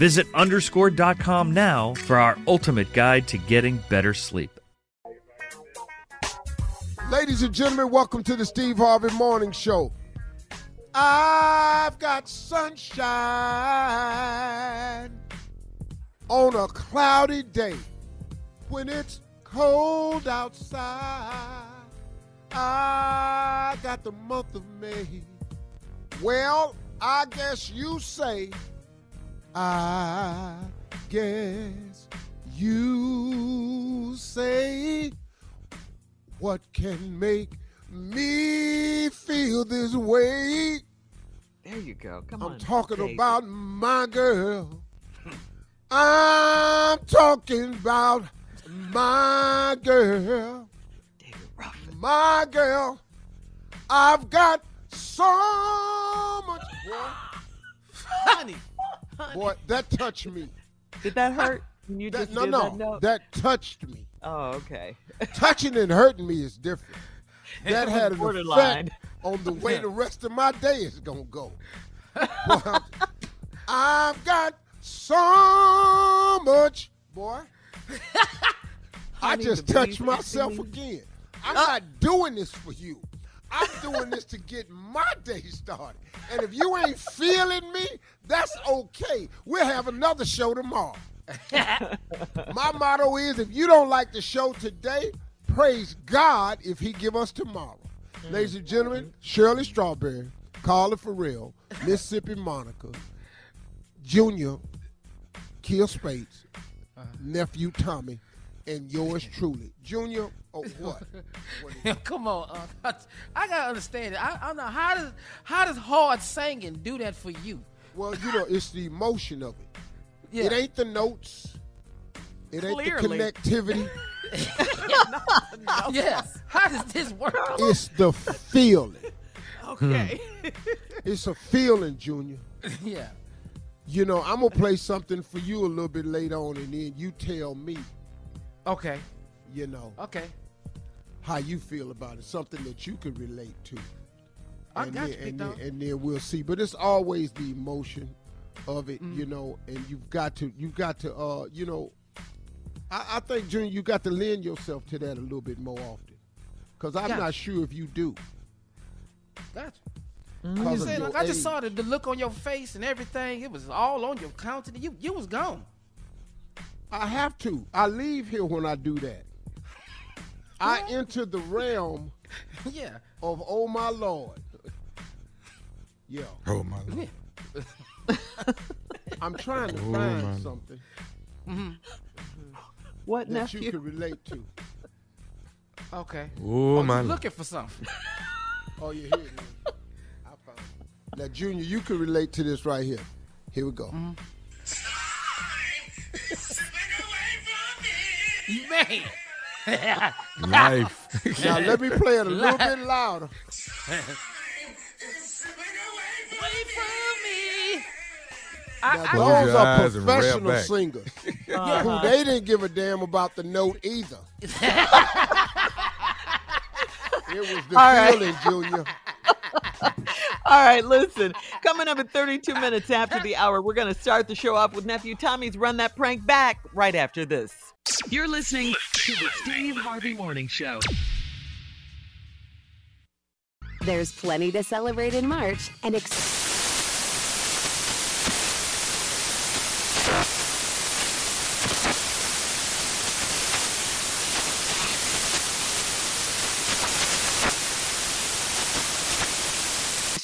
Visit underscore.com now for our ultimate guide to getting better sleep. Ladies and gentlemen, welcome to the Steve Harvey Morning Show. I've got sunshine on a cloudy day when it's cold outside. I got the month of May. Well, I guess you say, I guess you say, what can make me feel this way? There you go. Come on I'm on. talking David. about my girl. I'm talking about my girl. My girl. I've got so much. Boy, honey, boy that touched me. Did that hurt? When you That- just no, did no, that note? that touched me. Oh, okay. Touching and hurting me is different. That had was an borderline. effect on the way the rest of my day is gonna go. Boy, I'm- I've got so much, boy. I Honey, just touched myself again. I'm uh, not doing this for you. I'm doing this to get my day started. And if you ain't feeling me, that's okay. We'll have another show tomorrow. My motto is if you don't like the show today, praise God if he give us tomorrow. Mm-hmm. Ladies and gentlemen, Shirley Strawberry, Carla Ferrell, Mississippi Monica, Junior, Kier Spates, uh-huh. nephew Tommy, and yours truly. Junior, oh what? Come on, uh, I gotta understand it. I, I don't know how does how does hard singing do that for you? Well, you know, it's the emotion of it. Yeah. It ain't the notes. It ain't Clearly. the connectivity. Yes. How does this work? It's the feeling. Okay. It's a feeling, Junior. yeah. You know, I'm gonna play something for you a little bit later on, and then you tell me, Okay. you know, Okay. how you feel about it, something that you can relate to. I and got then, you, and, then, and then we'll see. But it's always the emotion of it, you know, and you've got to you've got to uh, you know, I, I think Junior, you got to lend yourself to that a little bit more often, because I'm Yeah. not sure if you do. Gotcha. Because I'm just saying, like, I just saw the, the look on your face and everything. It was all on your countenance. You you was gone. I have to. I leave here when I do that. I enter the realm yeah. of oh my lord. Yeah. Oh my lord. I'm trying to Oh, find my- something mm-hmm. What that nephew? you can relate to. Okay. Oh Oh, my you lord. looking for something. Oh, you hear it. I found it. Now, Junior, you can relate to this right here. Here we go. Mm-hmm. Man. Life. Now, let me play it a little bit louder. Wait for me. Now, I, those your are eyes and rev professional singers Uh-huh. who they didn't give a damn about the note either. it was the All right. feeling, Junior. All right, listen. Coming up at 32 minutes after the hour, we're going to start the show off with nephew Tommy's Run That Prank Back right after this. You're listening to the Steve Harvey Morning Show. There's plenty to celebrate in March and ex-